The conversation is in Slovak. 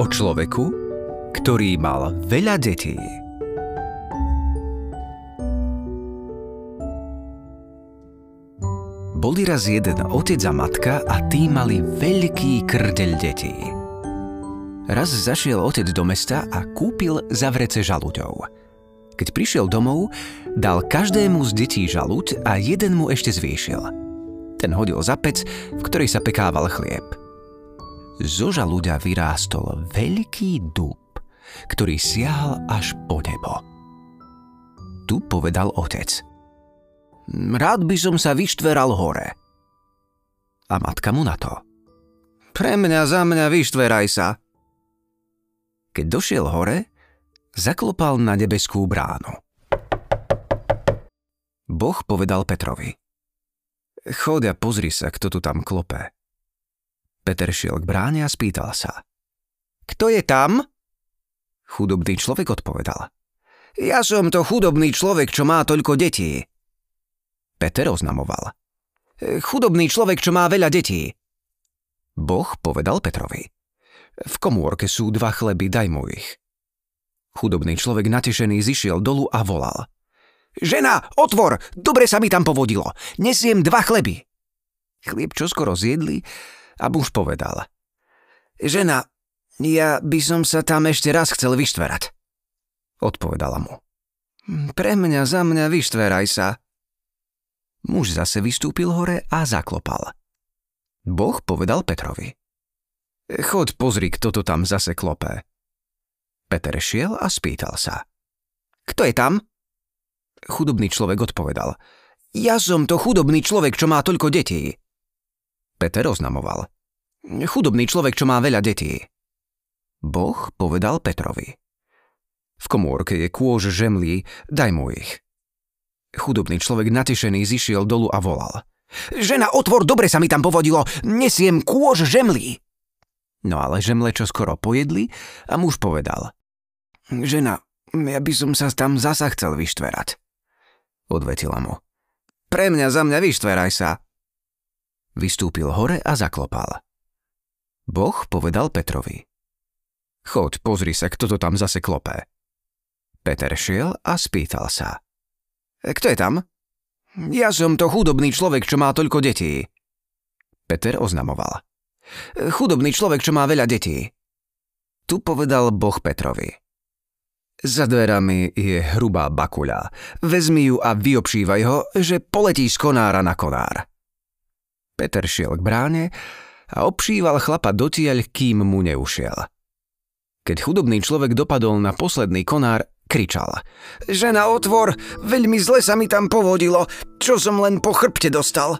o človeku, ktorý mal veľa detí. Boli raz jeden otec a matka a tí mali veľký krdeľ detí. Raz zašiel otec do mesta a kúpil zavrece žalúďov. Keď prišiel domov, dal každému z detí žalúď a jeden mu ešte zvýšil. Ten hodil za pec, v ktorej sa pekával chlieb – zo žalúďa vyrástol veľký dub, ktorý siahal až po nebo. Tu povedal otec. Rád by som sa vyštveral hore. A matka mu na to. Pre mňa za mňa vyštveraj sa. Keď došiel hore, zaklopal na nebeskú bránu. Boh povedal Petrovi. Choď a pozri sa, kto tu tam klope. Peter šiel k bráne a spýtal sa. Kto je tam? Chudobný človek odpovedal. Ja som to chudobný človek, čo má toľko detí. Peter oznamoval. Chudobný človek, čo má veľa detí. Boh povedal Petrovi. V komórke sú dva chleby, daj mu ich. Chudobný človek natešený zišiel dolu a volal. Žena, otvor, dobre sa mi tam povodilo. Nesiem dva chleby. Chlieb čoskoro zjedli a muž povedal. Žena, ja by som sa tam ešte raz chcel vyštverať. Odpovedala mu. Pre mňa, za mňa vyštveraj sa. Muž zase vystúpil hore a zaklopal. Boh povedal Petrovi. Chod pozri, kto to tam zase klopé. Peter šiel a spýtal sa. Kto je tam? Chudobný človek odpovedal. Ja som to chudobný človek, čo má toľko detí. Peter oznamoval. Chudobný človek, čo má veľa detí. Boh povedal Petrovi. V komórke je kôž žemlí, daj mu ich. Chudobný človek natešený zišiel dolu a volal. Žena, otvor, dobre sa mi tam povodilo, nesiem kôž žemlí. No ale žemle čo skoro pojedli a muž povedal. Žena, ja by som sa tam zasa chcel vyštverať. Odvetila mu. Pre mňa za mňa vyštveraj sa. Vystúpil hore a zaklopal. Boh povedal Petrovi. Choď, pozri sa, kto to tam zase klopé. Peter šiel a spýtal sa. Kto je tam? Ja som to chudobný človek, čo má toľko detí. Peter oznamoval. Chudobný človek, čo má veľa detí. Tu povedal Boh Petrovi. Za dverami je hrubá bakuľa. Vezmi ju a vyobšívaj ho, že poletí z konára na konár. Peter šiel k bráne a obšíval chlapa dotiaľ, kým mu neušiel. Keď chudobný človek dopadol na posledný konár, kričal. Žena, otvor, veľmi zle sa mi tam povodilo, čo som len po chrbte dostal.